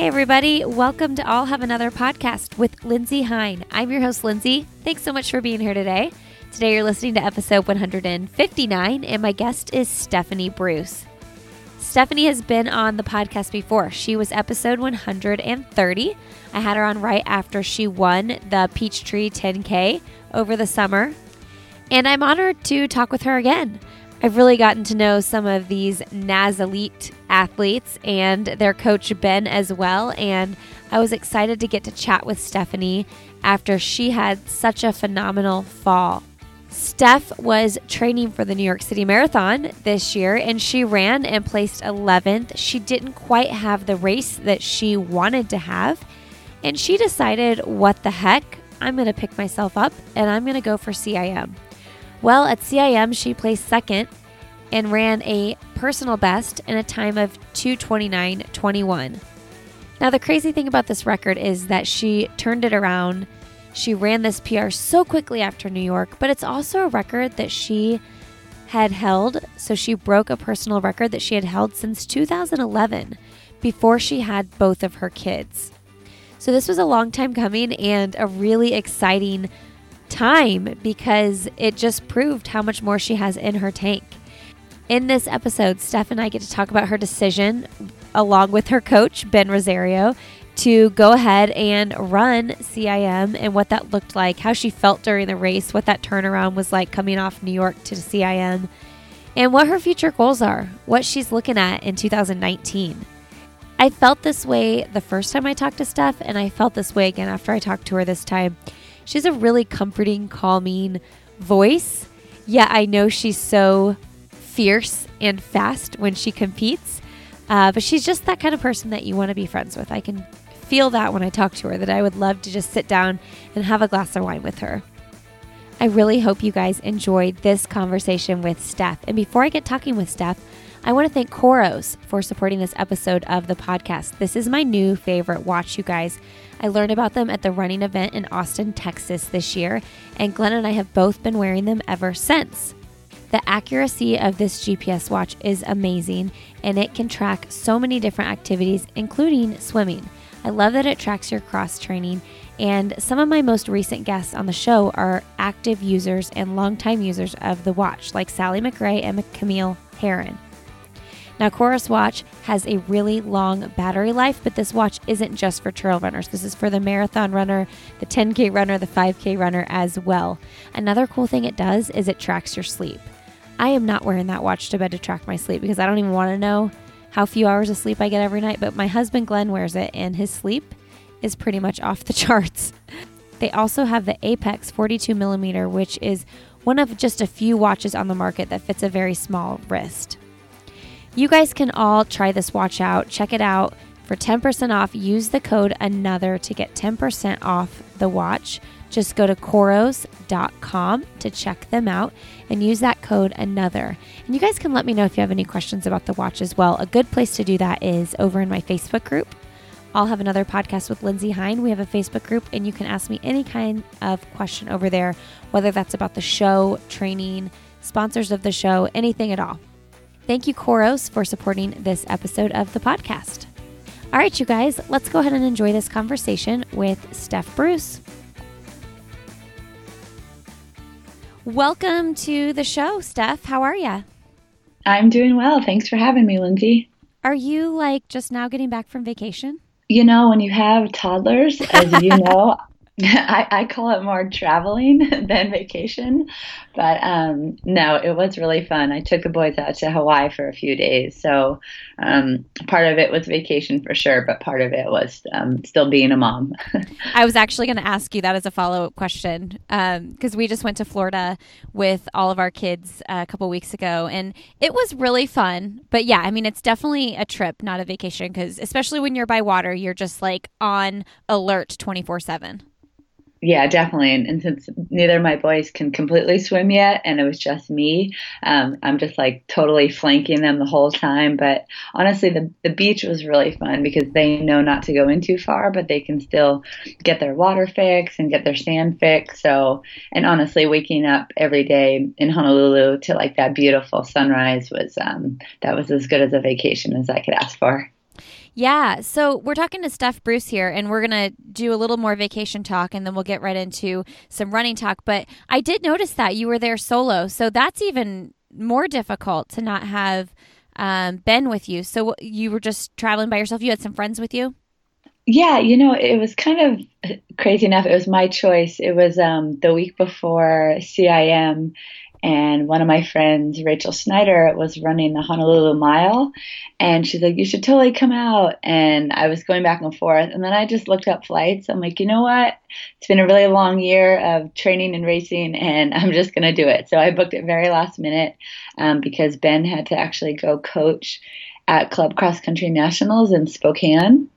Hey, everybody. Welcome to I'll Have Another podcast with Lindsey Hein. I'm your host, Lindsey. Thanks so much for being here today. Today, you're listening to episode 159, and my guest is Stephanie Bruce. Stephanie has been on the podcast before. She was episode 130. I had her on right after she won the Peachtree 10K over the summer. And I'm honored to talk with her again. I've really gotten to know some of these NAZ Elite athletes and their coach Ben as well. And I was excited to get to chat with Stephanie after she had such a phenomenal fall. Steph was training for the New York City Marathon this year and she ran and placed 11th. She didn't quite have the race that she wanted to have. And she decided, what the heck? I'm going to pick myself up and I'm going to go for CIM. Well, at CIM, she placed second and ran a personal best in a time of 229.21. Now, the crazy thing about this record is that she turned it around. She ran this PR so quickly after New York, but it's also a record that she had held. So she broke a personal record that she had held since 2011 before she had both of her kids. So this was a long time coming and a really exciting time because it just proved how much more she has in her tank. In this episode, Steph and I get to talk about her decision, along with her coach, Ben Rosario, to go ahead and run CIM and what that looked like, how she felt during the race, what that turnaround was like coming off New York to CIM, and what her future goals are, what she's looking at in 2019. I felt this way the first time I talked to Steph, and I felt this way again after I talked to her this time. She has a really comforting, calming voice. Yeah, I know she's so fierce and fast when she competes, uh, but she's just that kind of person that you want to be friends with. I can feel that when I talk to her, that I would love to just sit down and have a glass of wine with her. I really hope you guys enjoyed this conversation with Steph. And before I get talking with Steph, I want to thank Coros for supporting this episode of the podcast. This is my new favorite watch, you guys. I learned about them at the running event in Austin, Texas this year, and Glenn and I have both been wearing them ever since. The accuracy of this GPS watch is amazing, and it can track so many different activities, including swimming. I love that it tracks your cross training, and some of my most recent guests on the show are active users and longtime users of the watch, like Sally McRae and Camille Herron. Now, Coros Watch has a really long battery life, but this watch isn't just for trail runners. This is for the marathon runner, the 10K runner, the 5K runner as well. Another cool thing it does is it tracks your sleep. I am not wearing that watch to bed to track my sleep because I don't even want to know how few hours of sleep I get every night, but my husband Glenn wears it and his sleep is pretty much off the charts. They also have the Apex 42 millimeter, which is one of just a few watches on the market that fits a very small wrist. You guys can all try this watch out. Check it out for 10% off. Use the code ANOTHER to get 10% off the watch. Just go to coros.com to check them out and use that code ANOTHER. And you guys can let me know if you have any questions about the watch as well. A good place to do that is over in my Facebook group. I'll have another podcast with Lindsey Hein. We have a Facebook group, and you can ask me any kind of question over there, whether that's about the show, training, sponsors of the show, anything at all. Thank you, Coros, for supporting this episode of the podcast. All right, you guys, let's go ahead and enjoy this conversation with Steph Bruce. Welcome to the show, Steph. How are you? I'm doing well. Thanks for having me, Lindsey. Are you like just now getting back from vacation? You know, when you have toddlers, as you know, I, I, call it more traveling than vacation. But um, no, it was really fun. I took the boys out to Hawaii for a few days. So um, part of it was vacation for sure, but part of it was um, still being a mom. I was actually going to ask you that as a follow up question because um, we just went to Florida with all of our kids uh, a couple weeks ago and it was really fun. But yeah, I mean, it's definitely a trip, not a vacation because especially when you're by water, you're just like on alert 24 7 yeah, definitely. And, and, since neither of my boys can completely swim yet, and it was just me, um, I'm just like totally flanking them the whole time. But honestly, the the beach was really fun because they know not to go in too far, but they can still get their water fix and get their sand fix. So, and honestly, waking up every day in Honolulu to like that beautiful sunrise was um, that was as good as a vacation as I could ask for. Yeah. So we're talking to Steph Bruce here, and we're going to do a little more vacation talk, and then we'll get right into some running talk. But I did notice that you were there solo. So that's even more difficult to not have um, Ben with you. So you were just traveling by yourself. You had some friends with you? Yeah, you know, it was kind of crazy enough. It was my choice. It was um, the week before CIM, and one of my friends, Rachel Schneider, was running the Honolulu Mile, and she's like, "You should totally come out." And I was going back and forth, and then I just looked up flights. I'm like, you know what? It's been a really long year of training and racing, and I'm just gonna do it. So I booked it very last minute um, because Ben had to actually go coach at Club Cross Country Nationals in Spokane.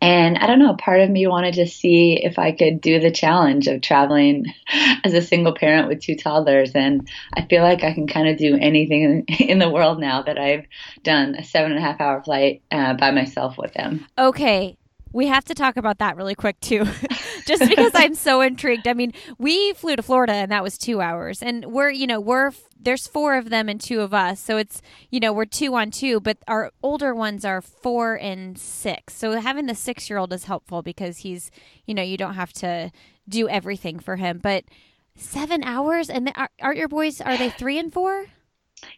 And I don't know, part of me wanted to see if I could do the challenge of traveling as a single parent with two toddlers. And I feel like I can kind of do anything in the world now that I've done a seven and a half hour flight uh, by myself with them. Okay. We have to talk about that really quick too, just because I'm so intrigued. I mean, we flew to Florida and that was two hours, and we're you know we're there's four of them and two of us, so it's you know we're two on two, but our older ones are four and six. So having the six year old is helpful because he's you know you don't have to do everything for him, but seven hours and the, aren't your boys are they three and four?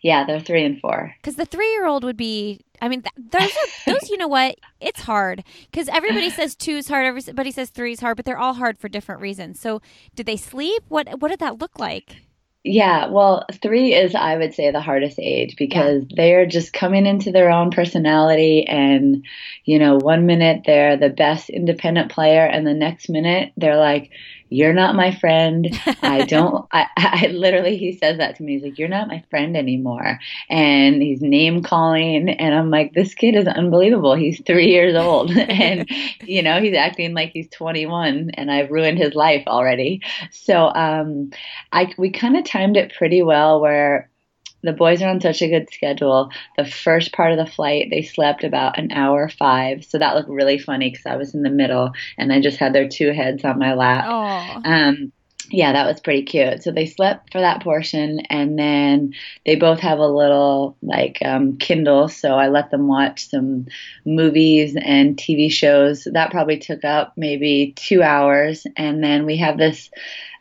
Yeah, they're three and four. Because the three year old would be. I mean, those are those. You know what? It's hard because everybody says two is hard. Everybody says three is hard, but they're all hard for different reasons. So, did they sleep? What What did that look like? Yeah, well, three is, I would say, the hardest age because yeah. they are just coming into their own personality. And, you know, one minute they're the best independent player, and the next minute they're like, you're not my friend. I don't, I, I literally, he says that to me. He's like, you're not my friend anymore. And he's name calling. And I'm like, this kid is unbelievable. He's three years old and, you know, he's acting like he's 21 and I've ruined his life already. So, um, I, we kind of timed it pretty well where the boys are on such a good schedule. The first part of the flight, they slept about an hour five. So that looked really funny because I was in the middle and I just had their two heads on my lap. Um, yeah, that was pretty cute. So they slept for that portion, and then they both have a little like um, Kindle. So I let them watch some movies and TV shows. That probably took up maybe two hours, and then we have this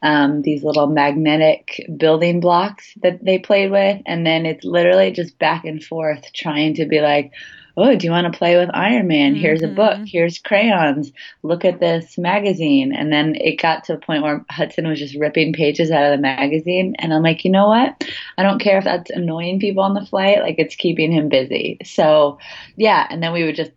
um, these little magnetic building blocks that they played with, and then it's literally just back and forth trying to be like, oh, do you want to play with Iron Man? Mm-hmm. Here's a book. Mm-hmm. Here's crayons. Look at this magazine. And then it got to a point where Hudson was just ripping pages out of the magazine. And I'm like, you know what? I don't care if that's annoying people on the flight. Like it's keeping him busy. So yeah. And then we would just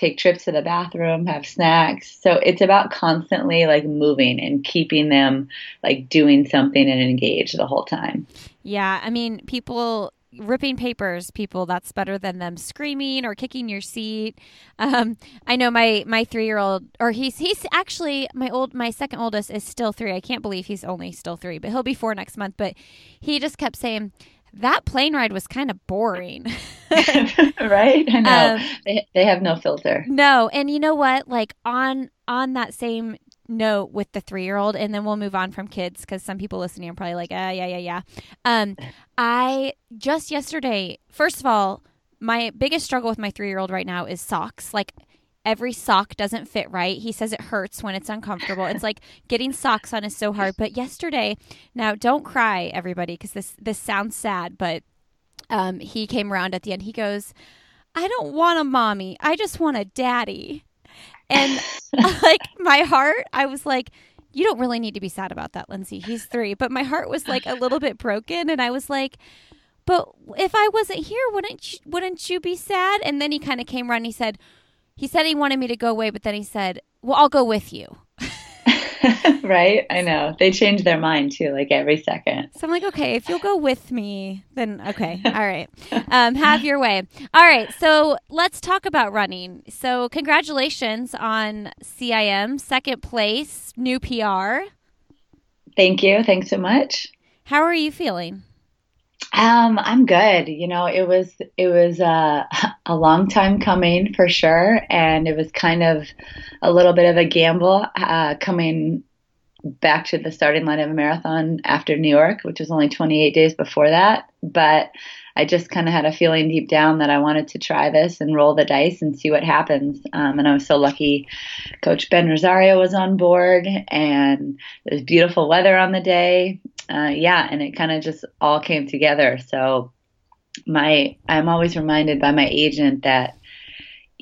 take trips to the bathroom, have snacks. So it's about constantly like moving and keeping them like doing something and engaged the whole time. Yeah, I mean, people ripping papers people that's better than them screaming or kicking your seat um, i know my my three-year-old or he's he's actually my old my second oldest is still three i can't believe he's only still three but he'll be four next month but he just kept saying that plane ride was kind of boring. right? I know. Um, they, they have no filter. No. And you know what? Like on on that same note with the three year old, and then we'll move on from kids because some people listening are probably like, ah, yeah, yeah, yeah. Um, I just yesterday, first of all, my biggest struggle with my three year old right now is socks. Like every sock doesn't fit right. He says it hurts when it's uncomfortable. it's like getting socks on is so hard. But yesterday, now don't cry, everybody, because this this sounds sad, but um, he came around at the end. He goes, "I don't want a mommy. I just want a daddy." And like my heart, I was like. You don't really need to be sad about that, Lindsey. He's three. But my heart was like a little bit broken, and I was like, but if I wasn't here, wouldn't you, wouldn't you be sad? And then he kind of came around and he said, he said he wanted me to go away, but then he said, "Well, I'll go with you." right? I know. They change their mind too, like every second. So I'm like, okay, if you'll go with me, then okay. All right. Um, have your way. All right. So let's talk about running. So congratulations on CIM, second place, new PR. Thank you. Thanks so much. How are you feeling? Um, I'm good. You know, it was it was uh, a long time coming for sure, and it was kind of a little bit of a gamble uh, coming back to the starting line of a marathon after New York, which was only 28 days before that. But I just kind of had a feeling deep down that I wanted to try this and roll the dice and see what happens. Um, and I was so lucky. Coach Ben Rosario was on board, and it was beautiful weather on the day. Uh, yeah, and it kind of just all came together. So my I'm always reminded by my agent that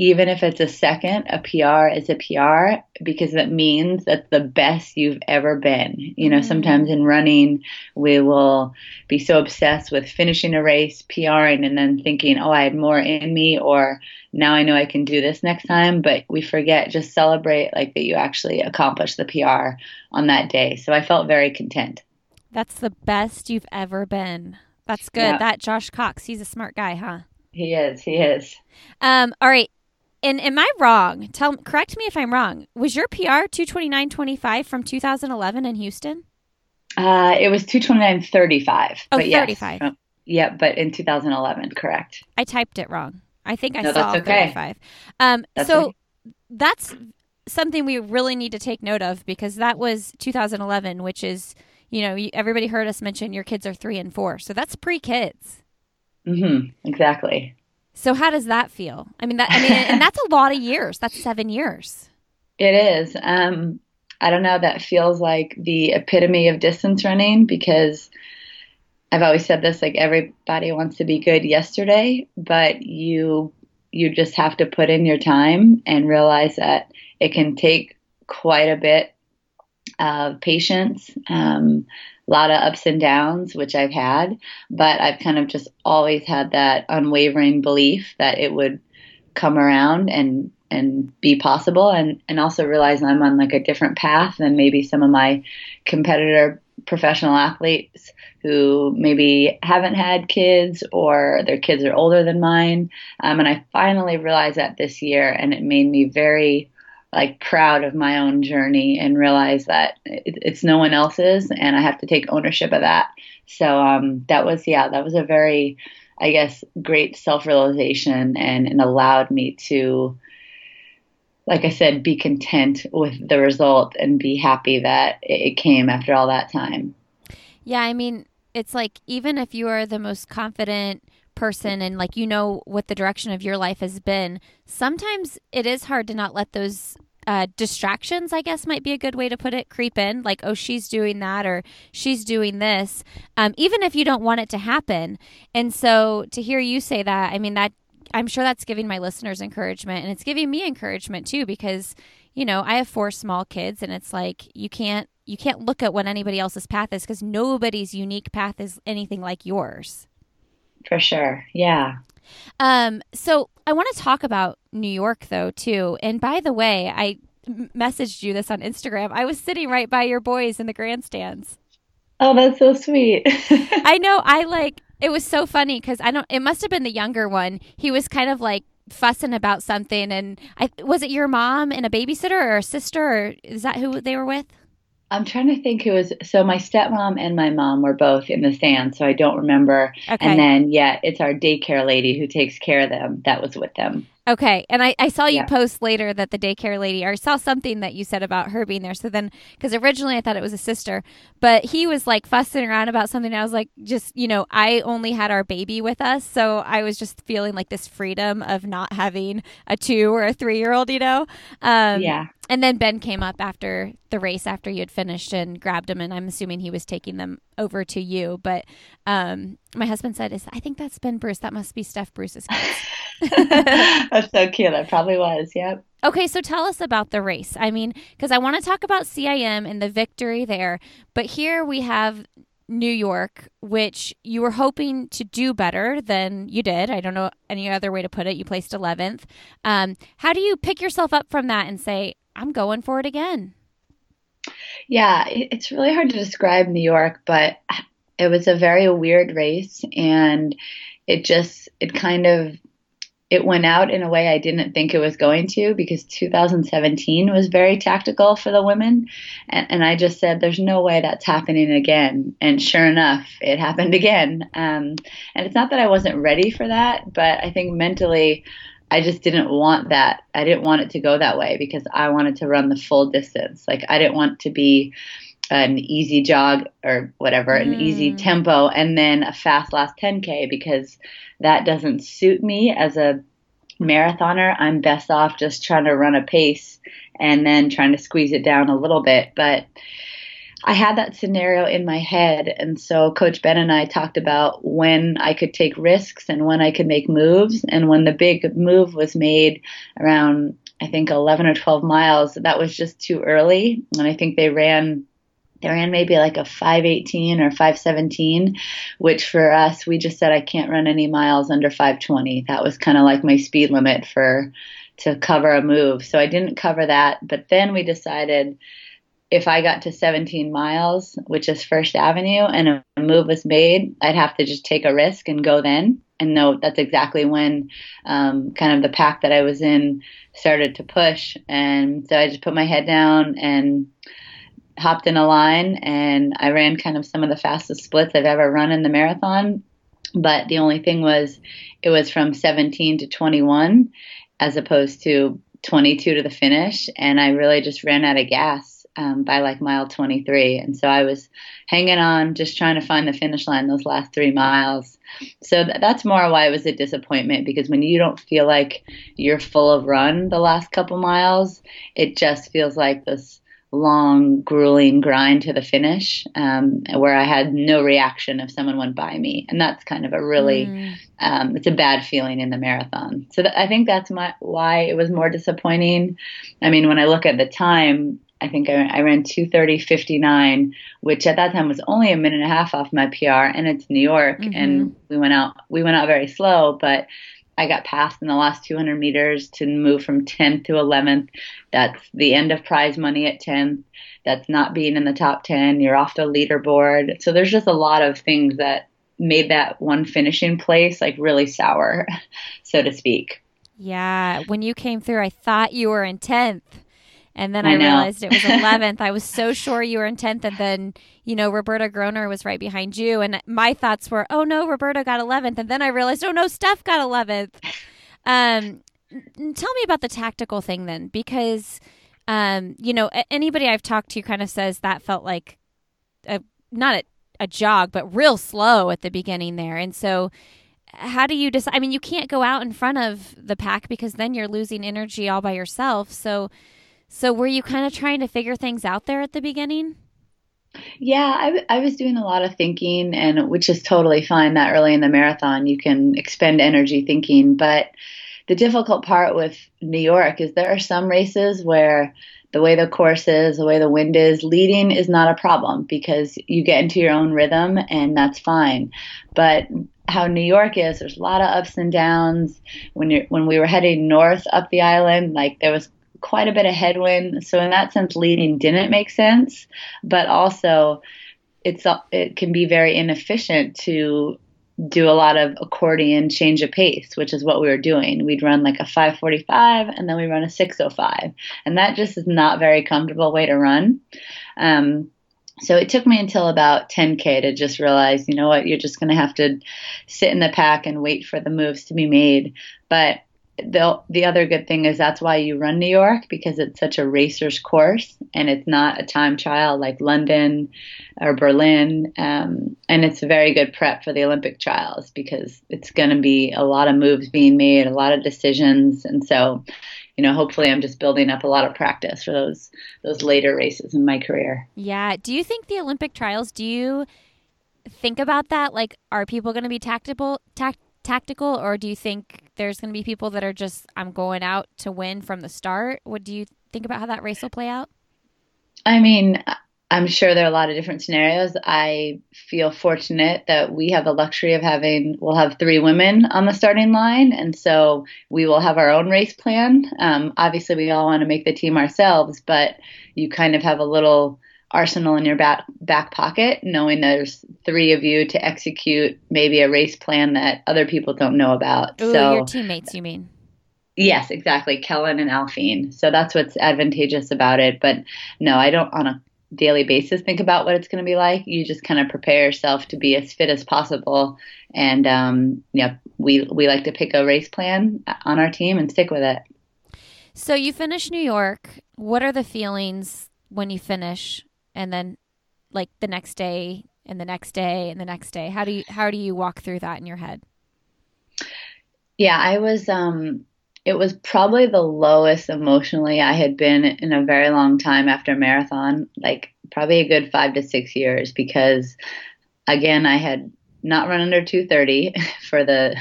even if it's a second, a PR is a PR because that means that's the best you've ever been. You know, mm-hmm. sometimes in running, we will be so obsessed with finishing a race, PRing, and then thinking, oh, I had more in me, or now I know I can do this next time. But we forget, just celebrate like that you actually accomplished the PR on that day. So I felt very content. That's the best you've ever been. That's good. Yeah. That Josh Cox, he's a smart guy, huh? He is. He is. Um, all right and am I wrong? Tell correct me if I'm wrong. Was your PR 229.25 from 2011 in Houston? Uh, it was 229.35. Oh, 35. Yes, yeah, but in 2011, correct. I typed it wrong. I think I no, saw okay. 35. Um, that's so okay. that's something we really need to take note of because that was 2011, which is, you know, everybody heard us mention your kids are three and four. So that's pre kids. Mm-hmm. Exactly. So how does that feel? I mean, that I mean, and that's a lot of years. That's seven years. It is. Um, I don't know. That feels like the epitome of distance running because I've always said this: like everybody wants to be good yesterday, but you you just have to put in your time and realize that it can take quite a bit of patience. Um, a lot of ups and downs, which I've had, but I've kind of just always had that unwavering belief that it would come around and and be possible and and also realize I'm on like a different path than maybe some of my competitor professional athletes who maybe haven't had kids or their kids are older than mine. Um, and I finally realized that this year, and it made me very like proud of my own journey and realize that it, it's no one else's and I have to take ownership of that. So um, that was yeah, that was a very I guess great self-realization and, and allowed me to like I said, be content with the result and be happy that it came after all that time. Yeah, I mean, it's like even if you are the most confident person and like you know what the direction of your life has been, sometimes it is hard to not let those uh, distractions, I guess might be a good way to put it, creep in. Like, oh, she's doing that or she's doing this, um, even if you don't want it to happen. And so to hear you say that, I mean, that I'm sure that's giving my listeners encouragement and it's giving me encouragement too because, you know, I have four small kids and it's like you can't you can't look at what anybody else's path is because nobody's unique path is anything like yours. For sure. Yeah. Um, so I want to talk about New York though too. And by the way, I messaged you this on Instagram. I was sitting right by your boys in the grandstands. Oh, that's so sweet. I know. I like it was so funny because I don't. It must have been the younger one. He was kind of like fussing about something, and I was it your mom and a babysitter or a sister, or is that who they were with? I'm trying to think who was so my stepmom and my mom were both in the sand, so I don't remember. Okay. And then yeah, it's our daycare lady who takes care of them that was with them. Okay. And I, I saw you yeah. post later that the daycare lady, or I saw something that you said about her being there. So then, because originally I thought it was a sister, but he was like fussing around about something. I was like, just, you know, I only had our baby with us. So I was just feeling like this freedom of not having a two or a three year old, you know? Um, yeah. And then Ben came up after the race after you had finished and grabbed him. And I'm assuming he was taking them over to you. But um, my husband said, is I think that's Ben Bruce. That must be Steph Bruce's kids. That's so cute. That probably was. Yep. Okay, so tell us about the race. I mean, because I want to talk about CIM and the victory there, but here we have New York, which you were hoping to do better than you did. I don't know any other way to put it. You placed 11th. Um, how do you pick yourself up from that and say, I'm going for it again? Yeah, it's really hard to describe New York, but it was a very weird race and it just, it kind of it went out in a way I didn't think it was going to because 2017 was very tactical for the women. And, and I just said, there's no way that's happening again. And sure enough, it happened again. Um, and it's not that I wasn't ready for that, but I think mentally, I just didn't want that. I didn't want it to go that way because I wanted to run the full distance. Like, I didn't want to be an easy jog or whatever, mm. an easy mm. tempo, and then a fast last 10K because that doesn't suit me as a marathoner. I'm best off just trying to run a pace and then trying to squeeze it down a little bit. But I had that scenario in my head. And so Coach Ben and I talked about when I could take risks and when I could make moves. And when the big move was made around, I think, 11 or 12 miles, that was just too early. And I think they ran they ran maybe like a 518 or 517, which for us, we just said I can't run any miles under 520. That was kind of like my speed limit for to cover a move. So I didn't cover that. But then we decided if I got to 17 miles, which is First Avenue, and a move was made, I'd have to just take a risk and go then. And no, that's exactly when um, kind of the pack that I was in started to push. And so I just put my head down and hopped in a line and I ran kind of some of the fastest splits I've ever run in the marathon. But the only thing was it was from 17 to 21 as opposed to 22 to the finish. And I really just ran out of gas um, by like mile 23. And so I was hanging on, just trying to find the finish line those last three miles. So th- that's more why it was a disappointment because when you don't feel like you're full of run the last couple miles, it just feels like this long, grueling grind to the finish, um, where I had no reaction if someone went by me, and that's kind of a really, mm. um, it's a bad feeling in the marathon. So th- I think that's my why it was more disappointing. I mean, when I look at the time. I think I, I ran 230.59, which at that time was only a minute and a half off my PR, and it's New York, mm-hmm. and we went out we went out very slow, but I got passed in the last 200 meters to move from 10th to 11th. That's the end of prize money at 10th. That's not being in the top 10. You're off the leaderboard. So there's just a lot of things that made that one finishing place like really sour, so to speak. Yeah. When you came through, I thought you were in 10th. And then I, I realized it was 11th. I was so sure you were in 10th. And then, you know, Roberta Groner was right behind you. And my thoughts were, oh no, Roberta got 11th. And then I realized, oh no, Steph got 11th. Um, tell me about the tactical thing then, because, um, you know, anybody I've talked to kind of says that felt like a, not a, a jog, but real slow at the beginning there. And so, how do you decide? I mean, you can't go out in front of the pack because then you're losing energy all by yourself. So, so were you kind of trying to figure things out there at the beginning? Yeah, I was doing a lot of thinking, and which is totally fine. That early in the marathon, you can expend energy thinking. But the difficult part with New York is there are some races where the way the course is, the way the wind is, leading is not a problem because you get into your own rhythm, and that's fine. But how New York is, there's a lot of ups and downs. When you when we were heading north up the island, like there was quite a bit of headwind. So in that sense, leading didn't make sense, but also it's it can be very inefficient to do a lot of accordion change of pace, which is what we were doing. We'd run like a 545 and then we run a 605. And that just is not very comfortable way to run. Um, so it took me until about 10K to just realize, you know what, you're just going to have to sit in the pack and wait for the moves to be made. But the the other good thing is that's why you run New York because it's such a racer's course and it's not a time trial like London or Berlin, um, and it's a very good prep for the Olympic trials because it's going to be a lot of moves being made, a lot of decisions, and so you know hopefully I'm just building up a lot of practice for those those later races in my career. Yeah. Do you think the Olympic trials? Do you think about that? Like, are people going to be tactical? Tact- tactical, or do you think there's going to be people that are just I'm going out to win from the start? What do you think about how that race will play out? I mean, I'm sure there are a lot of different scenarios. I feel fortunate that we have the luxury of having, we'll have three women on the starting line. And so we will have our own race plan. Um, obviously, we all want to make the team ourselves, but you kind of have a little arsenal in your back back pocket, knowing there's three of you to execute maybe a race plan that other people don't know about. Ooh, so your teammates, you mean? Yes, exactly, Kellyn and Aliphine. So that's what's advantageous about it. But no, I don't on a daily basis think about what it's going to be like. You just kind of prepare yourself to be as fit as possible, and um, yeah, we we like to pick a race plan on our team and stick with it. So you finish New York. What are the feelings when you finish? And then like the next day and the next day and the next day? How do you how do you walk through that in your head? Yeah, I was um it was probably the lowest emotionally I had been in a very long time after a marathon, like probably a good 5 to 6 years because again, I had not run under 230 for the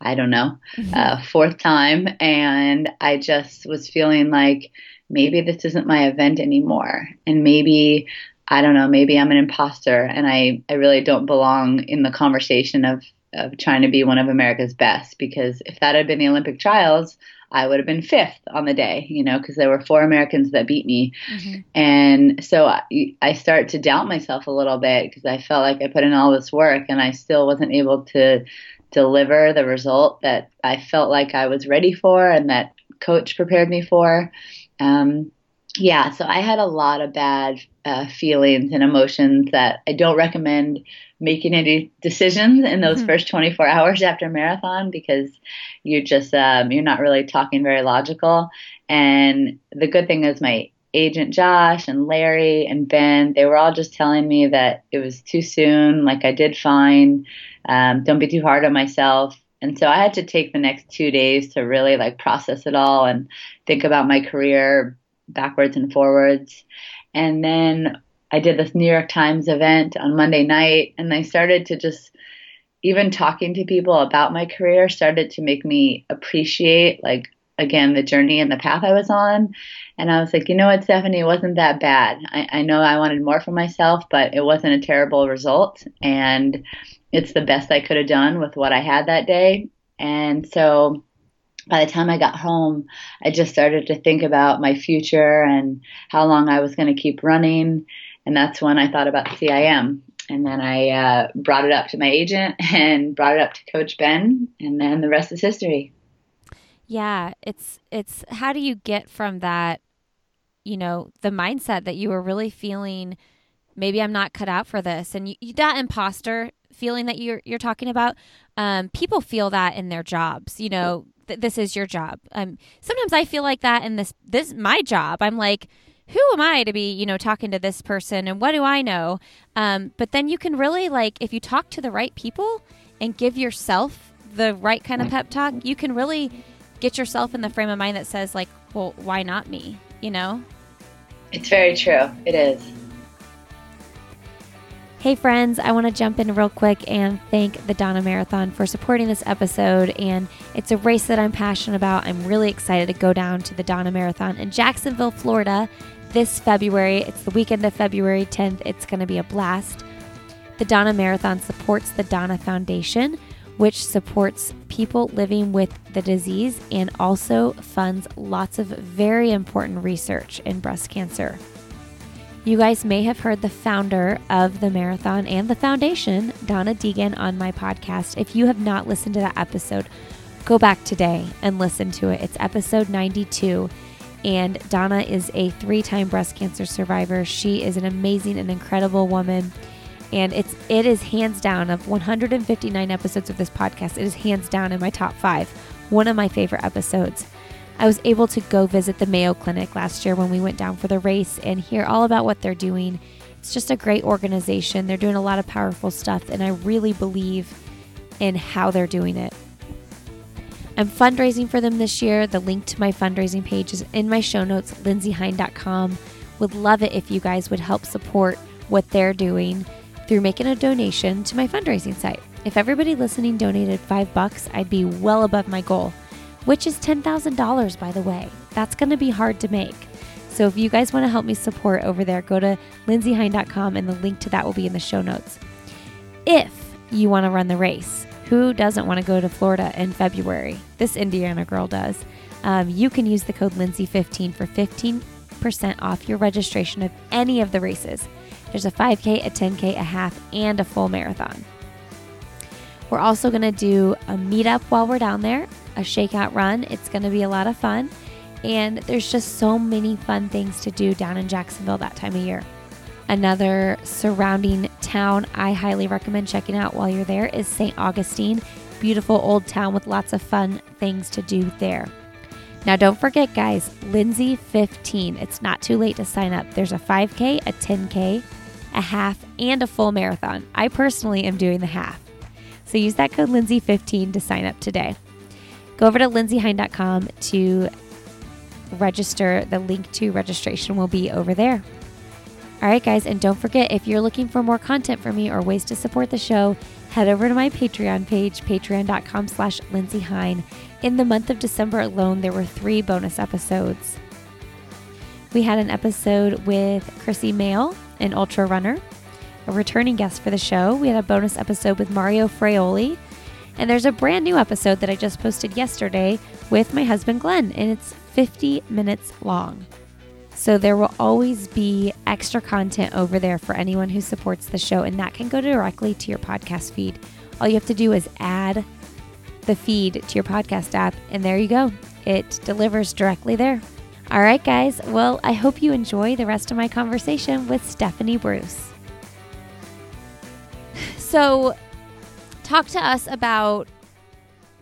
I don't know, mm-hmm. uh, fourth time and I just was feeling like maybe this isn't my event anymore and maybe I don't know, maybe I'm an imposter and I, I really don't belong in the conversation of, of trying to be one of America's best because if that had been the Olympic trials, I would have been fifth on the day, you know, because there were four Americans that beat me. Mm-hmm. And so I, I start to doubt myself a little bit because I felt like I put in all this work and I still wasn't able to deliver the result that I felt like I was ready for and that coach prepared me for. Um, yeah, so I had a lot of bad uh, feelings and emotions that I don't recommend making any decisions in those mm-hmm. first 24 hours after a marathon because you're just um, you're not really talking very logical. And the good thing is my agent Josh and Larry and Ben, they were all just telling me that it was too soon, like I did fine. Um, don't be too hard on myself. And so I had to take the next two days to really like process it all and think about my career backwards and forwards. And then I did this New York Times event on Monday night, and I started to just even talking to people about my career started to make me appreciate like again the journey and the path I was on. And I was like, you know what, Stephanie, it wasn't that bad. I, I know I wanted more for myself, but it wasn't a terrible result. And it's the best I could have done with what I had that day. And so by the time I got home, I just started to think about my future and how long I was going to keep running. And that's when I thought about CIM. And then I uh, brought it up to my agent and brought it up to Coach Ben, and then the rest is history. Yeah, it's it's how do you get from that, you know, the mindset that you were really feeling maybe I'm not cut out for this, and you, that imposter feeling that you're you're talking about. Um, people feel that in their jobs. You know, th- this is your job. Um, sometimes I feel like that in this this my job. I'm like, who am I to be, you know, talking to this person and what do I know? Um, but then you can really like if you talk to the right people and give yourself the right kind of pep talk, you can really get yourself in the frame of mind that says like, well, why not me? You know? It's very true. It is. Hey, friends, I want to jump in real quick and thank the Donna Marathon for supporting this episode. And it's a race that I'm passionate about. I'm really excited to go down to the Donna Marathon in Jacksonville, Florida this February. It's the weekend of February 10th. It's going to be a blast. The Donna Marathon supports the Donna Foundation, which supports people living with the disease and also funds lots of very important research in breast cancer. You guys may have heard the founder of the marathon and the foundation, Donna Deegan, on my podcast. If you have not listened to that episode, go back today and listen to it. It's episode 92. And Donna is a three time breast cancer survivor. She is an amazing and incredible woman. And it's it is hands down of 159 episodes of this podcast. It is hands down in my top five. One of my favorite episodes. I was able to go visit the Mayo Clinic last year when we went down for the race and hear all about what they're doing. It's just a great organization. They're doing a lot of powerful stuff, and I really believe in how they're doing it. I'm fundraising for them this year. The link to my fundraising page is in my show notes, lindseyhein.com. Would love it if you guys would help support what they're doing through making a donation to my fundraising site. If everybody listening donated five bucks, I'd be well above my goal which is $10,000, by the way. That's going to be hard to make. So if you guys want to help me support over there, go to lindseyhein.com and the link to that will be in the show notes. If you want to run the race, who doesn't want to go to Florida in February? This Indiana girl does. Um, you can use the code Lindsey15 for 15% off your registration of any of the races. There's a 5K, a 10K, a half, and a full marathon. We're also going to do a meetup while we're down there a shakeout run. It's going to be a lot of fun. And there's just so many fun things to do down in Jacksonville that time of year. Another surrounding town I highly recommend checking out while you're there is St. Augustine. Beautiful old town with lots of fun things to do there. Now, don't forget, guys, Lindsey 15. It's not too late to sign up. There's a 5K, a 10K, a half, and a full marathon. I personally am doing the half. So use that code Lindsey15 to sign up today. Go over to lindseyhein.com to register. The link to registration will be over there. All right, guys, and don't forget if you're looking for more content from me or ways to support the show, head over to my Patreon page, patreon.com slash Lindsey Hein. In the month of December alone, there were three bonus episodes. We had an episode with Krissy Moehl, an ultra runner, a returning guest for the show. We had a bonus episode with Mario Fraioli. And there's a brand new episode that I just posted yesterday with my husband Glenn, and it's 50 minutes long. So there will always be extra content over there for anyone who supports the show, and that can go directly to your podcast feed. All you have to do is add the feed to your podcast app, and there you go. It delivers directly there. All right, guys. Well, I hope you enjoy the rest of my conversation with Stephanie Bruce. So, talk to us about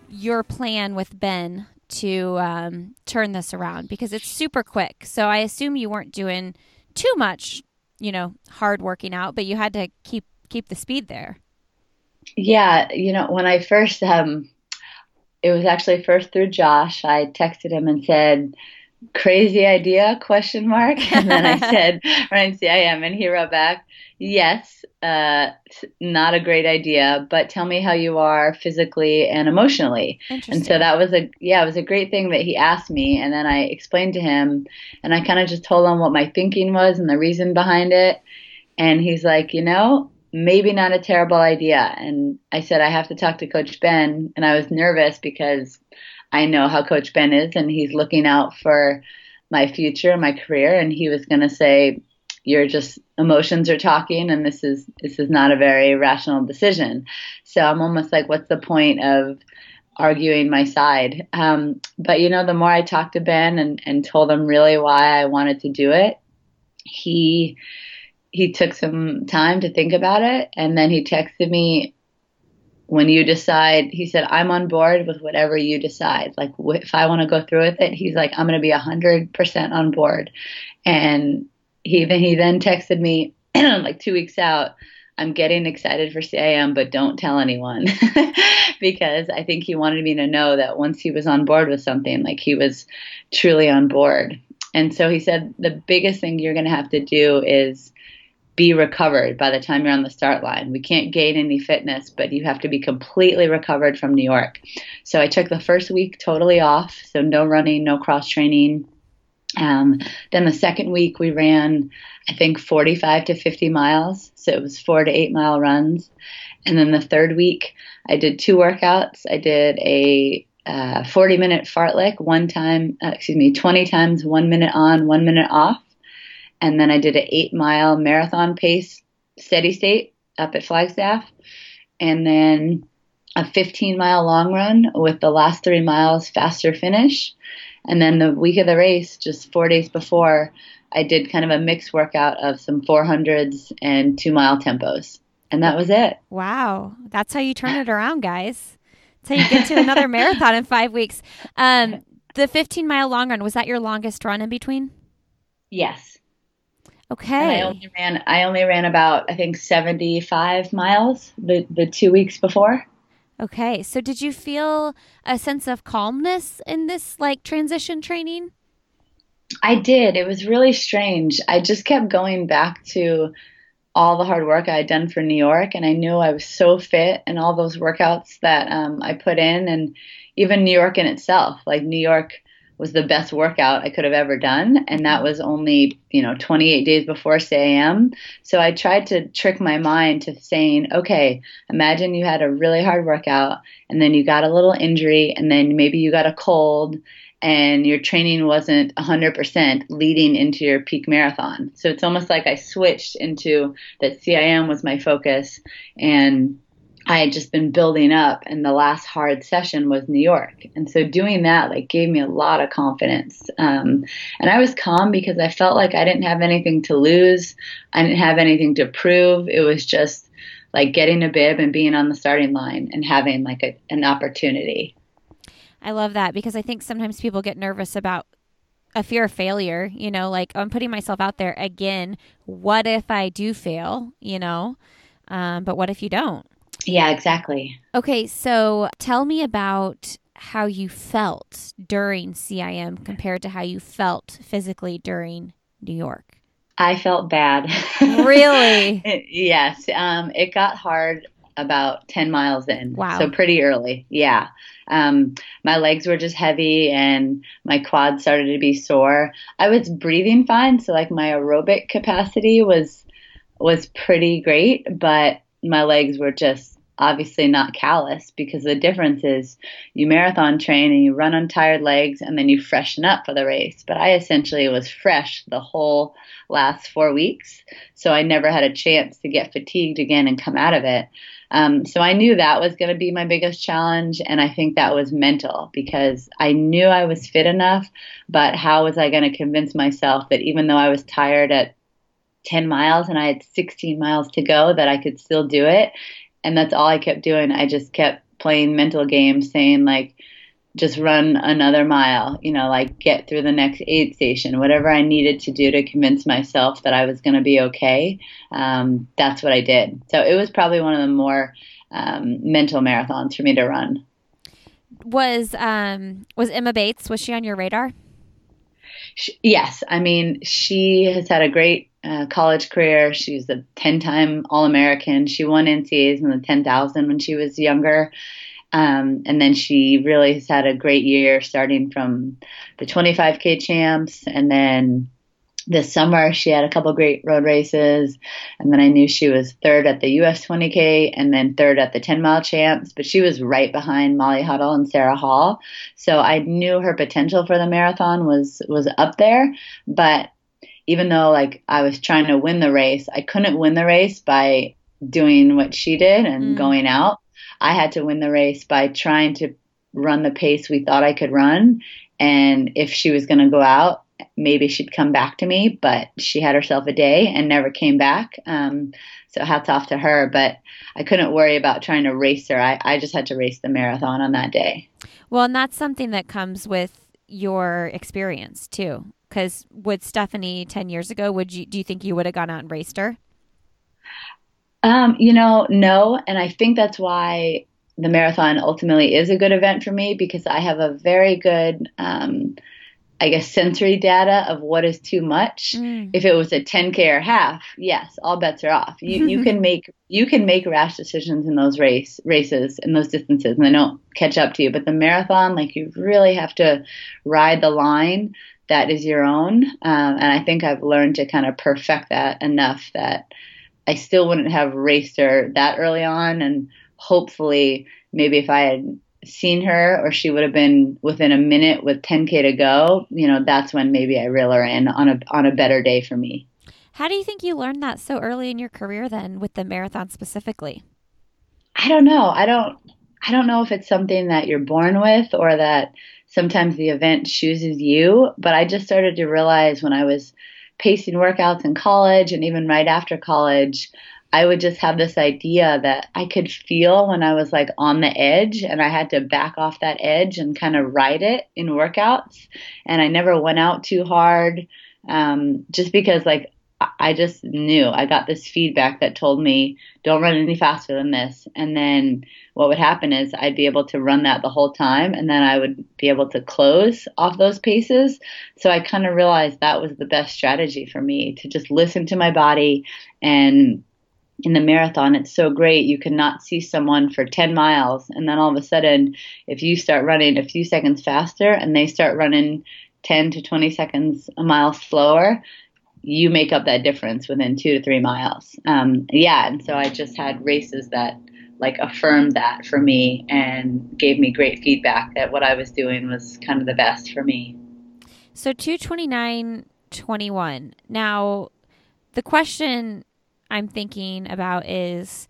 your plan with Ben to um, turn this around because it's super quick. So I assume you weren't doing too much, you know, hard working out, but you had to keep keep the speed there. Yeah, you know, when I first um it was actually first through Josh, I texted him and said, crazy idea question mark. And then i said ryan cim and he wrote back yes uh, not a great idea but tell me how you are physically and emotionally. And so that was a yeah it was a great thing that he asked me and then i explained to him and i kind of just told him what my thinking was and the reason behind it. And he's like you know maybe not a terrible idea. And i said i have to talk to coach ben and i was nervous because I know how Coach Ben is, and he's looking out for my future, my career, and he was going to say, "You're just emotions are talking, and this is this is not a very rational decision." So I'm almost like, "What's the point of?" arguing my side. Um, but you know, the more I talked to Ben and, and told him really why I wanted to do it, he he took some time to think about it, and then he texted me when you decide, he said, I'm on board with whatever you decide. Like, if I want to go through with it, he's like, I'm going to be 100% on board. And he then, he then texted me like two weeks out, I'm getting excited for CIM, but don't tell anyone because I think he wanted me to know that once he was on board with something, like he was truly on board. And so he said, the biggest thing you're going to have to do is be recovered by the time you're on the start line. We can't gain any fitness, but you have to be completely recovered from New York. So I took the first week totally off, so no running, no cross training. Um, then the second week we ran, I think 45 to 50 miles, so it was four to eight mile runs. And then the third week I did two workouts. I did a uh, 40 minute fartlek, one time, uh, excuse me, 20 times, one minute on, one minute off and then I did an eight mile marathon pace steady state up at Flagstaff, and then a 15 mile long run with the last three miles faster finish. And then the week of the race, just four days before, I did kind of a mixed workout of some 400s and two mile tempos. And that was it. Wow. That's how you turn it around, guys. That's how you get to another marathon in five weeks. Um, the 15 mile long run, was that your longest run in between? Yes. Okay. And I only ran I only ran about I think 75 miles the the 2 weeks before. Okay. So did you feel a sense of calmness in this like transition training? I did. It was really strange. I just kept going back to all the hard work I had done for New York, and I knew I was so fit and all those workouts that um, I put in, and even New York in itself. Like New York was the best workout I could have ever done. And that was only, you know, 28 days before CIM. So I tried to trick my mind to saying, okay, imagine you had a really hard workout and then you got a little injury and then maybe you got a cold and your training wasn't 100% leading into your peak marathon. So it's almost like I switched into that CIM was my focus and I had just been building up and the last hard session was New York. And so doing that like gave me a lot of confidence. Um, and I was calm because I felt like I didn't have anything to lose. I didn't have anything to prove. It was just like getting a bib and being on the starting line and having like a, an opportunity. I love that because I think sometimes people get nervous about a fear of failure, you know, like I'm putting myself out there again. What if I do fail, you know? Um, but what if you don't? Yeah, exactly. Okay, so tell me about how you felt during CIM compared to how you felt physically during New York. I felt bad. Really? yes. Um, it got hard about 10 miles in. Wow. So pretty early. Yeah. Um, my legs were just heavy and my quads started to be sore. I was breathing fine. So like my aerobic capacity was, was pretty great, but my legs were just obviously not callous because the difference is you marathon train and you run on tired legs and then you freshen up for the race. But I essentially was fresh the whole last four weeks. So I never had a chance to get fatigued again and come out of it. Um, so I knew that was going to be my biggest challenge. And I think that was mental because I knew I was fit enough, but how was I going to convince myself that even though I was tired at 10 miles and I had 16 miles to go, that I could still do it? And that's all I kept doing. I just kept playing mental games saying, like, just run another mile, you know, like get through the next aid station, whatever I needed to do to convince myself that I was going to be okay. Um, that's what I did. So it was probably one of the more um, mental marathons for me to run. Was um, was Emma Bates? Was she on your radar? She, yes, I mean she has had a great uh, college career. She's a ten-time All-American. She won NCAAs in the ten thousand when she was younger. Um, and then she really has had a great year starting from the 25K champs. And then this summer she had a couple great road races. And then I knew she was third at the US 20K and then third at the 10 mile champs. But she was right behind Molly Huddle and Sara Hall. So I knew her potential for the marathon was, was up there. But even though like I was trying to win the race, I couldn't win the race by doing what she did and mm. going out. I had to win the race by trying to run the pace we thought I could run. And if she was going to go out, maybe she'd come back to me, but she had herself a day and never came back. Um, so hats off to her. But I couldn't worry about trying to race her. I, I just had to race the marathon on that day. Well, and that's something that comes with your experience too. Because with Stephanie 10 years ago, would you, do you think you would have gone out and raced her? Um, you know, no. And I think that's why the marathon ultimately is a good event for me because I have a very good, um, I guess, sensory data of what is too much. Mm. If it was a 10k or half, yes, all bets are off. You you can make you can make rash decisions in those race races in those distances, and they don't catch up to you. But the marathon, like you really have to ride the line that is your own. Um, and I think I've learned to kind of perfect that enough that I still wouldn't have raced her that early on. And hopefully, maybe if I had seen her or she would have been within a minute with 10k to go, you know, that's when maybe I reel her in on a on a better day for me. How do you think you learned that so early in your career then with the marathon specifically? I don't know. I don't I don't know if it's something that you're born with or that sometimes the event chooses you, but I just started to realize when I was pacing workouts in college and even right after college, I would just have this idea that I could feel when I was like on the edge and I had to back off that edge and kind of ride it in workouts. And I never went out too hard um, just because like I just knew I got this feedback that told me don't run any faster than this. And then what would happen is I'd be able to run that the whole time and then I would be able to close off those paces. So I kind of realized that was the best strategy for me to just listen to my body and in the marathon, it's so great. You cannot see someone for 10 miles. And then all of a sudden, if you start running a few seconds faster and they start running 10 to 20 seconds a mile slower, you make up that difference within two to three miles. Um, yeah, and so I just had races that like affirmed that for me and gave me great feedback that what I was doing was kind of the best for me. So 229.21. Now, the question I'm thinking about is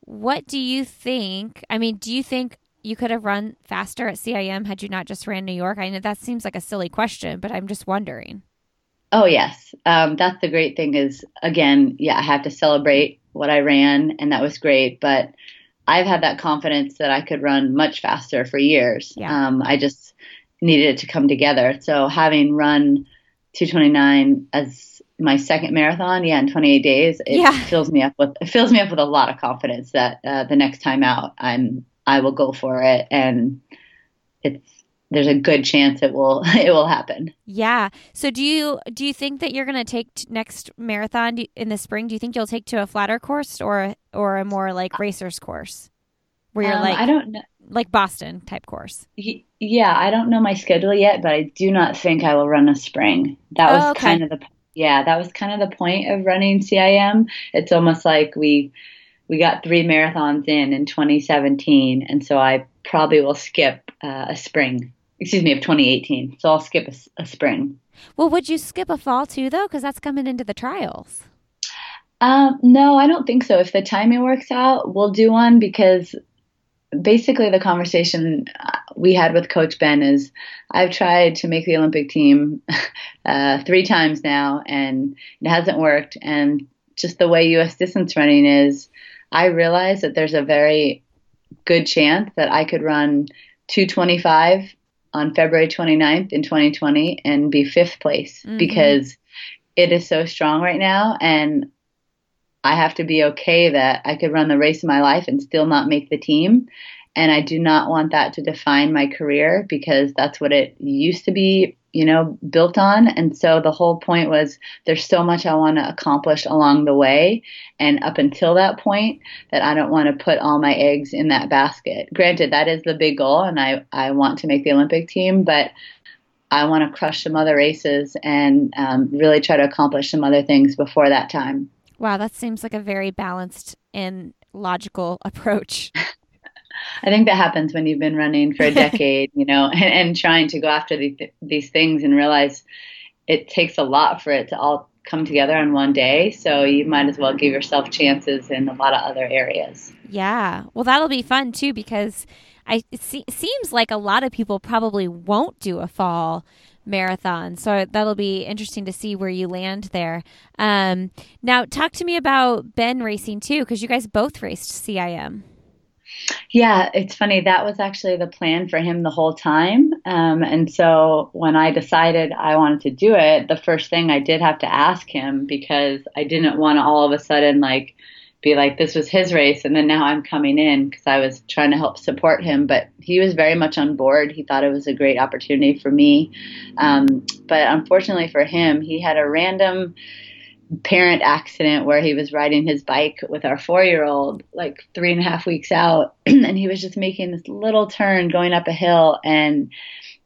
what do you think? I mean, do you think you could have run faster at CIM had you not just ran New York? I know that seems like a silly question, but I'm just wondering. Oh yes, um, that's the great thing. Is again, yeah, I have to celebrate what I ran, and that was great. But I've had that confidence that I could run much faster for years. Yeah. Um, I just needed it to come together. So having run 229 as my second marathon, yeah, in 28 days, it Yeah. fills me up with it fills me up with a lot of confidence that uh, the next time out, I'm I will go for it, and it's there's a good chance it will it will happen. Yeah. So do you do you think that you're going to take t- next marathon in the spring? Do you think you'll take to a flatter course or or a more like racers course, where you're Um, like I don't know. like Boston type course? Yeah, I don't know my schedule yet, but I do not think I will run a spring. That was Oh, okay. kind of the yeah, that was kind of the point of running CIM. It's almost like we we got three marathons in in 2017, and so I probably will skip uh, a spring. Excuse me, of 2018. So I'll skip a spring. Well, would you skip a fall too though? Because that's coming into the trials. Um, no, I don't think so. If the timing works out, we'll do one because basically the conversation uh, we had with Coach Ben is I've tried to make the Olympic team uh, three times now and it hasn't worked. And just the way U.S. distance running is, I realize that there's a very good chance that I could run 225 on February 29th in 2020 and be fifth place Mhm. because it is so strong right now and I have to be okay that I could run the race of my life and still not make the team. And I do not want that to define my career because that's what it used to be, you know, built on. And so the whole point was there's so much I want to accomplish along the way. And up until that point, that I don't want to put all my eggs in that basket. Granted, that is the big goal, and I, I want to make the Olympic team, but I want to crush some other races and um, really try to accomplish some other things before that time. Wow, that seems like a very balanced and logical approach. I think that happens when you've been running for a decade, you know, and, and trying to go after these, these things and realize it takes a lot for it to all come together on one day. So you might as well give yourself chances in a lot of other areas. Yeah. Well, that'll be fun too because I it se- seems like a lot of people probably won't do a fall marathon. So that'll be interesting to see where you land there. Um, now, talk to me about Ben racing too because you guys both raced CIM. Yeah, it's funny. That was actually the plan for him the whole time. Um, and so when I decided I wanted to do it, the first thing I did have to ask him because I didn't want to all of a sudden like be like this was his race and then now I'm coming in because I was trying to help support him. But he was very much on board. He thought it was a great opportunity for me. Um, but unfortunately for him, he had a random parent accident where he was riding his bike with our four year old like three and a half weeks out and he was just making this little turn going up a hill and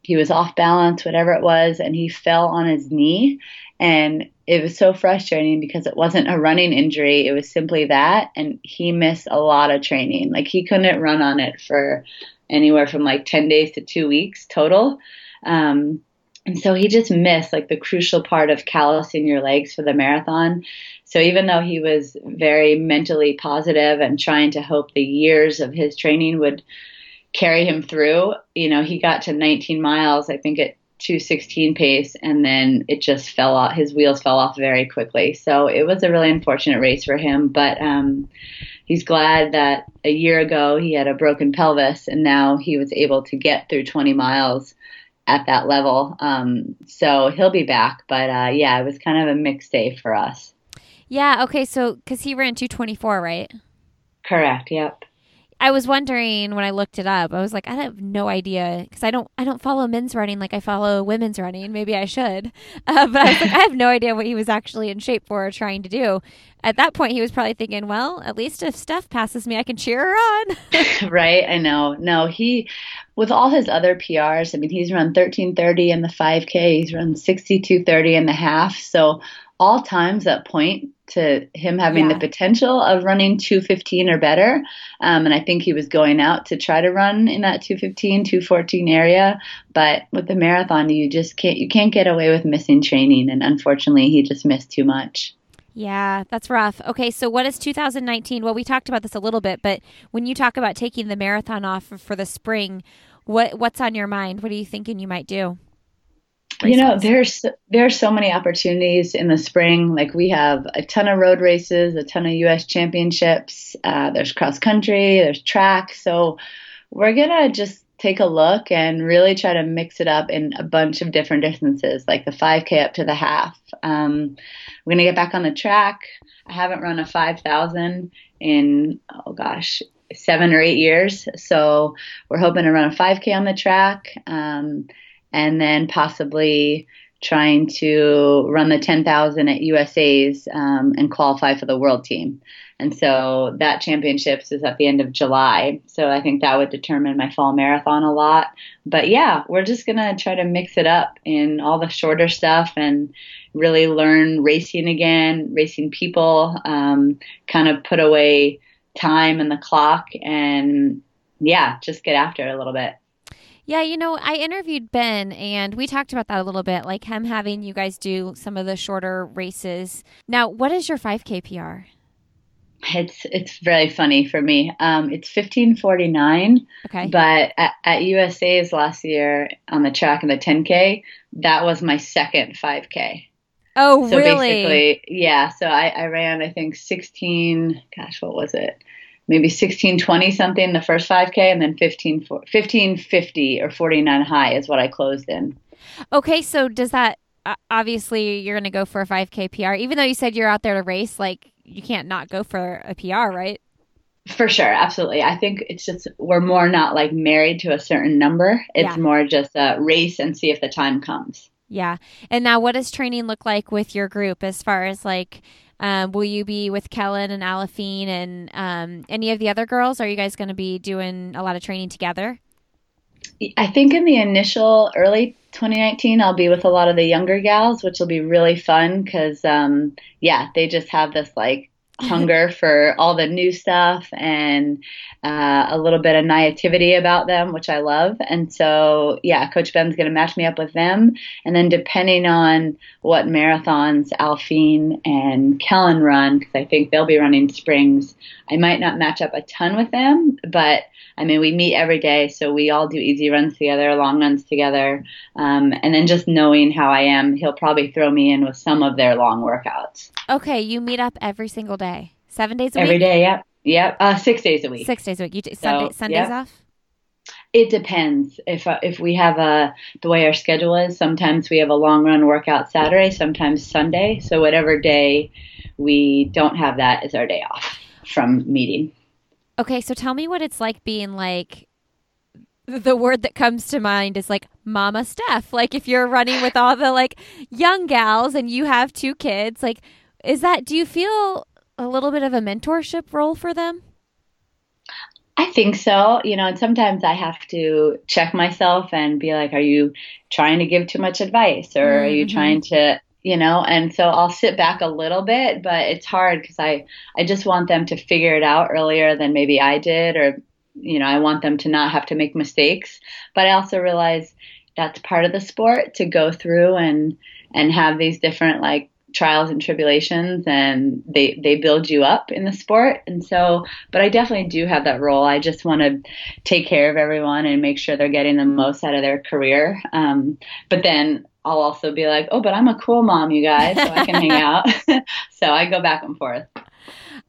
he was off balance whatever it was and he fell on his knee and it was so frustrating because it wasn't a running injury it was simply that and he missed a lot of training. Like he couldn't run on it for anywhere from like 10 days to two weeks total. Um, and so he just missed like the crucial part of callousing your legs for the marathon. So even though he was very mentally positive and trying to hope the years of his training would carry him through, you know, he got to 19 miles, I think at 216 pace, and then it just fell off. His wheels fell off very quickly. So it was a really unfortunate race for him. But um, he's glad that a year ago he had a broken pelvis, and now he was able to get through 20 miles at that level. Um, so he'll be back. But uh, yeah, it was kind of a mixed day for us. Yeah. Okay. So because he ran two twenty four, right? Correct. Yep. I was wondering when I looked it up. I was like, I have no idea because I don't I don't follow men's running like I follow women's running. Maybe I should, uh, but I like, I have no idea what he was actually in shape for or trying to do. At that point, he was probably thinking, well, at least if Steph passes me, I can cheer her on. right. I know. No, he, with all his other PRs, I mean, he's run 1330 in the 5K, he's run 6230 in the half. So all times that point to him having Yeah. the potential of running 215 or better. Um, and I think he was going out to try to run in that 215, 214 area. But with the marathon, you just can't, you can't get away with missing training. And unfortunately, he just missed too much. Yeah, that's rough. Okay, so what is 2019? Well, we talked about this a little bit, but when you talk about taking the marathon off for the spring, what what's on your mind? What are you thinking you might do? You know, there's there's so many opportunities in the spring. Like we have a ton of road races, a ton of U.S. championships. Uh, there's cross country, there's track. So we're gonna just take a look and really try to mix it up in a bunch of different distances, like the 5K up to the half. Um, we're gonna get back on the track. I haven't run a 5,000 in oh gosh seven or eight years, so we're hoping to run a 5K on the track, um, and then possibly trying to run the 10,000 at USA's um, and qualify for the world team. And so that championships is at the end of July. So I think that would determine my fall marathon a lot. But yeah, we're just going to try to mix it up in all the shorter stuff and really learn racing again, racing people, um, kind of put away time and the clock and yeah, just get after it a little bit. Yeah, you know, I interviewed Ben and we talked about that a little bit, like him having you guys do some of the shorter races. Now, what is your 5K PR? It's it's very funny for me. Um, it's fifteen forty nine. Okay. But at, at USA's last year on the track in the ten k, that was my second five k. Oh, so really? basically, yeah. So I, I ran, I think sixteen. Gosh, what was it? Maybe sixteen twenty something the first five k, and then 15, 1550 or forty nine high is what I closed in. Okay, so does that uh, obviously you're going to go for a 5k PR even though you said you're out there to race like you can't not go for a PR, right? For sure, absolutely. I think it's just we're more not like married to a certain number. It's yeah. more just a race and see if the time comes. Yeah. And now, what does training look like with your group as far as like, um, will you be with Kellyn and Aliphine and um, any of the other girls? Are you guys going to be doing a lot of training together? I think in the initial early 2019, I'll be with a lot of the younger gals, which will be really fun because, um, yeah, they just have this like hunger for all the new stuff and uh, a little bit of naivety about them, which I love. And so, yeah, Coach Ben's going to match me up with them. And then, depending on what marathons Aliphine and Kellyn run, because I think they'll be running springs, I might not match up a ton with them, but I mean, we meet every day, so we all do easy runs together, long runs together. Um, and then just knowing how I am, he'll probably throw me in with some of their long workouts. Okay, you meet up every single day, seven days a every week? Every day, yep. Yep, uh, six days a week. Six days a week. You do Sunday, Sundays yep. off? It depends. If uh, if we have a the way our schedule is, sometimes we have a long run workout Saturday, sometimes Sunday. So whatever day we don't have that is our day off from meeting. Okay, so tell me what it's like being like the word that comes to mind is like mama Steph. Like if you're running with all the like young gals and you have two kids, like is that do you feel a little bit of a mentorship role for them? I think so. You know, and sometimes I have to check myself and be like, are you trying to give too much advice or mm-hmm. are you mm-hmm. trying to you know and so i'll sit back a little bit but it's hard because i i just want them to figure it out earlier than maybe i did or you know i want them to not have to make mistakes. But i also realize that's part of the sport to go through and and have these different like trials and tribulations and they they build you up in the sport and so but I definitely do have that role I just want to take care of everyone and make sure they're getting the most out of their career um, but then I'll also be like, oh, but I'm a cool mom, you guys, so I can hang out. so I go back and forth.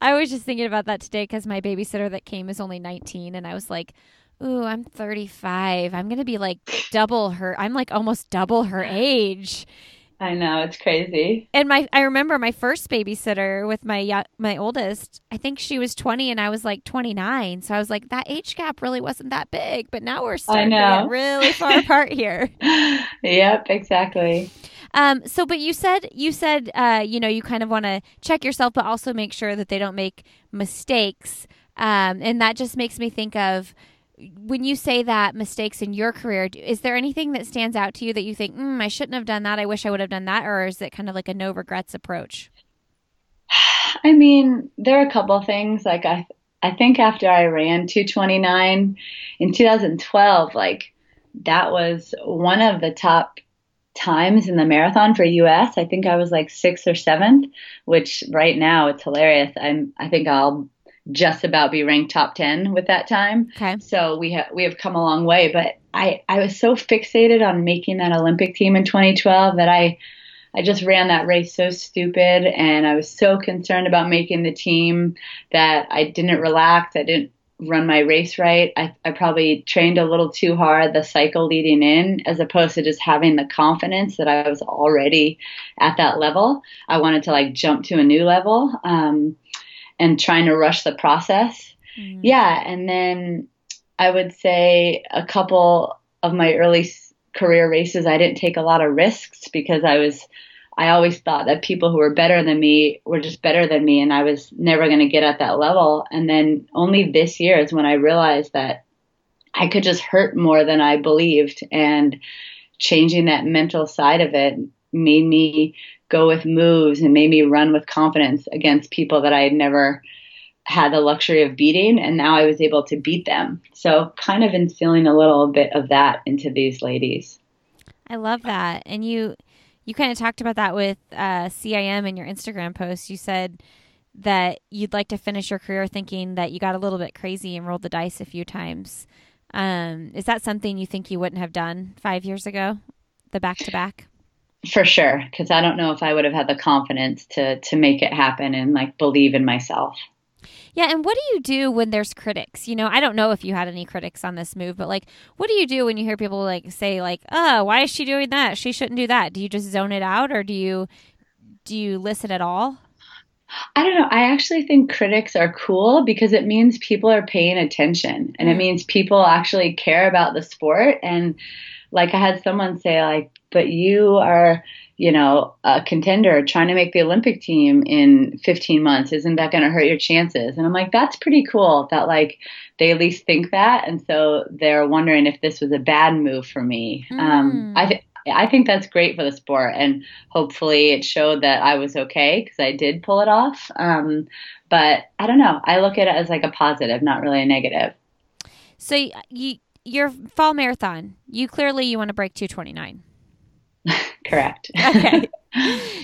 I was just thinking about that today because my babysitter that came is only 19, and I was like, ooh, I'm 35. I'm going to be like double her. I'm like almost double her age. I know it's crazy. And my I remember my first babysitter with my my oldest. I think she was 20 and I was like 29. So I was like that age gap really wasn't that big, but now we're starting really far apart here. Yep, exactly. Um, so, but you said you said uh, you know you kind of want to check yourself, but also make sure that they don't make mistakes. Um, and that just makes me think of when you say that mistakes in your career, is there anything that stands out to you that you think, mm, I shouldn't have done that? I wish I would have done that. Or is it kind of like a no regrets approach? I mean, there are a couple things. Like, I, I think after I ran 229 in 2012, like, that was one of the top times in the marathon for US. I think I was like sixth or seventh, which right now it's hilarious. I'm I think I'll just about be ranked top 10 with that time. Okay. So we have we have come a long way, but I I was so fixated on making that Olympic team in 2012 that I I just ran that race so stupid and I was so concerned about making the team that I didn't relax. I didn't run my race right. I, I probably trained a little too hard the cycle leading in, as opposed to just having the confidence that I was already at that level. I wanted to like jump to a new level um, and trying to rush the process. Mm. Yeah. And then I would say a couple of my early career races, I didn't take a lot of risks because I was I always thought that people who were better than me were just better than me, and I was never going to get at that level. And then only this year is when I realized that I could just hurt more than I believed, and changing that mental side of it made me go with moves and made me run with confidence against people that I had never had the luxury of beating and now I was able to beat them. So kind of instilling a little bit of that into these ladies. I love that. And you you kind of talked about that with uh, CIM in your Instagram post. You said that you'd like to finish your career thinking that you got a little bit crazy and rolled the dice a few times. Um, is that something you think you wouldn't have done five years ago, the back to back? For sure, because I don't know if I would have had the confidence to to make it happen and like believe in myself. Yeah, and what do you do when there's critics? You know, I don't know if you had any critics on this move, but like, what do you do when you hear people like say like, "Oh, why is she doing that? She shouldn't do that." Do you just zone it out, or do you do you listen at all? I don't know. I actually think critics are cool because it means people are paying attention, and it mm. means people actually care about the sport. And like I had someone say, like, "But you are." you know, a contender trying to make the Olympic team in 15 months, isn't that going to hurt your chances? And I'm like, that's pretty cool that like they at least think that. And so they're wondering if this was a bad move for me. Mm. Um, I think. I think that's great for the sport, and hopefully it showed that I was okay because I did pull it off. Um, but I don't know. I look at it as like a positive, not really a negative. So you, your fall marathon, you clearly you want to break 229. Correct. okay.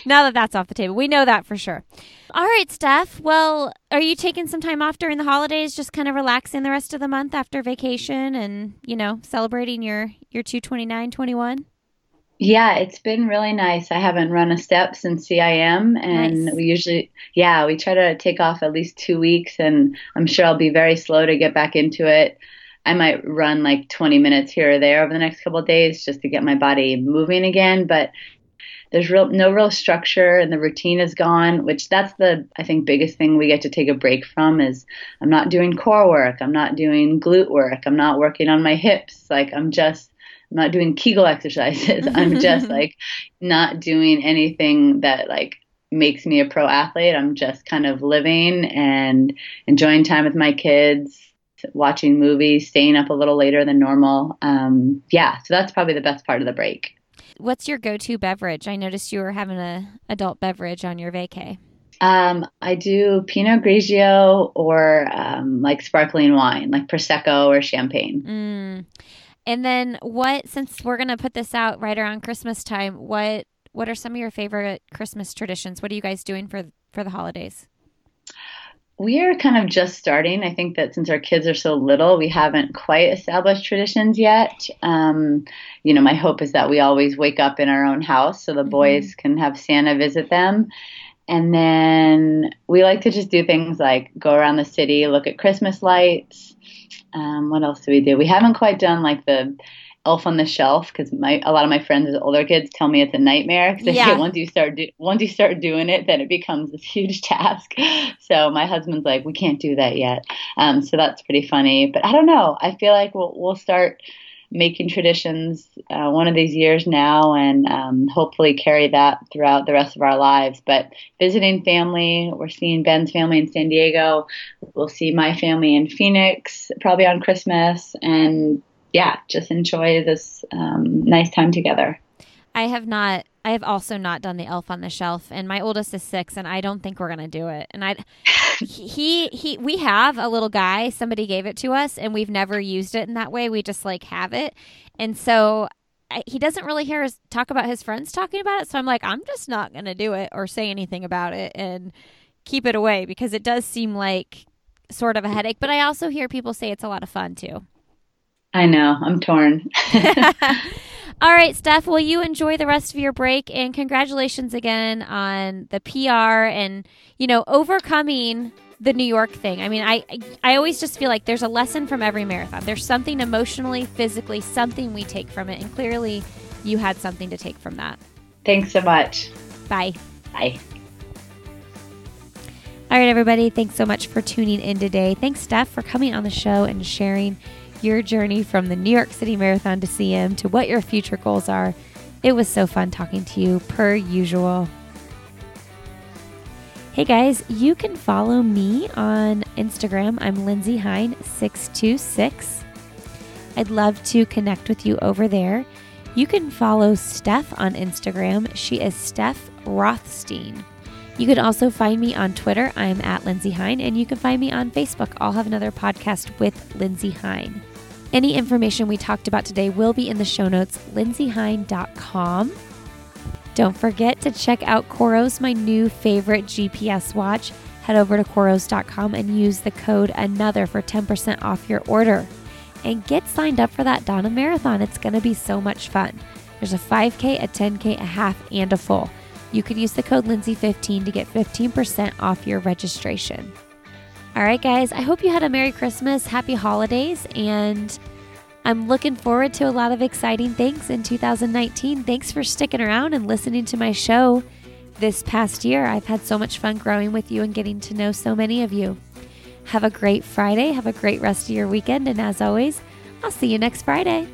Now that that's off the table, we know that for sure. All right, Steph. Well, are you taking some time off during the holidays, just kind of relaxing the rest of the month after vacation and, you know, celebrating your your 229 21? Yeah, it's been really nice. I haven't run a step since CIM, and nice. we usually, yeah, we try to take off at least two weeks, and I'm sure I'll be very slow to get back into it. I might run like 20 minutes here or there over the next couple of days just to get my body moving again. But there's real no real structure and the routine is gone which that's the i think biggest thing we get to take a break from is i'm not doing core work i'm not doing glute work i'm not working on my hips like i'm just i'm not doing kegel exercises i'm just like not doing anything that like makes me a pro athlete i'm just kind of living and enjoying time with my kids watching movies, staying up a little later than normal. Um, yeah, so that's probably the best part of the break. What's your go-to beverage? I noticed you were having a adult beverage on your vacay. Um, I do Pinot Grigio or um, like sparkling wine, like Prosecco or champagne. Mm. And then what? Since we're gonna put this out right around Christmas time, what what are some of your favorite Christmas traditions? What are you guys doing for for the holidays? We are kind of just starting. I think that since our kids are so little, we haven't quite established traditions yet. Um, you know, my hope is that we always wake up in our own house so the mm-hmm. boys can have Santa visit them. And then we like to just do things like go around the city, look at Christmas lights. Um, what else do we do? We haven't quite done like the Elf on the Shelf because my a lot of my friends as older kids tell me it's a nightmare because yeah. once you start do, once you start doing it, then it becomes this huge task. So my husband's like, we can't do that yet. Um, so that's pretty funny. But I don't know. I feel like we'll we'll start making traditions uh, one of these years now and um, hopefully carry that throughout the rest of our lives. But visiting family, we're seeing Ben's family in San Diego. We'll see my family in Phoenix probably on Christmas and yeah, just enjoy this um, nice time together. I have not. I have also not done the Elf on the Shelf, and my oldest is six, and I don't think we're gonna do it. And I, he, he, we have a little guy. Somebody gave it to us, and we've never used it in that way. We just like have it, and so I, he doesn't really hear us talk about his friends talking about it. So I'm like, I'm just not gonna do it or say anything about it and keep it away because it does seem like sort of a headache. But I also hear people say it's a lot of fun too. I know. I'm torn. All right, Steph. Well, you enjoy the rest of your break, and congratulations again on the PR and you know overcoming the New York thing. I mean, I I always just feel like there's a lesson from every marathon. There's something emotionally, physically, something we take from it, and clearly, you had something to take from that. Thanks so much. Bye. Bye. All right, everybody. Thanks so much for tuning in today. Thanks, Steph, for coming on the show and sharing your journey from the New York City Marathon to CM to what your future goals are. It was so fun talking to you, per usual. Hey guys, you can follow me on Instagram. I'm Lindsey Hein626. I'd love to connect with you over there. You can follow Steph on Instagram. She is Steph Rothstein. You can also find me on Twitter. I'm at Lindsey Hein, and you can find me on Facebook. I'll have another podcast with Lindsey Hein. Any information we talked about today will be in the show notes, lindseyhein.com. Don't forget to check out Coros, my new favorite GPS watch. Head over to Coros.com and use the code ANOTHER for 10% off your order. And get signed up for that Donna Marathon. It's going to be so much fun. There's a 5K, a 10K, a half, and a full. You could use the code Lindsey15 to get 15% off your registration. All right, guys, I hope you had a Merry Christmas, Happy Holidays, and I'm looking forward to a lot of exciting things in 2019. Thanks for sticking around and listening to my show this past year. I've had so much fun growing with you and getting to know so many of you. Have a great Friday. Have a great rest of your weekend. And as always, I'll see you next Friday.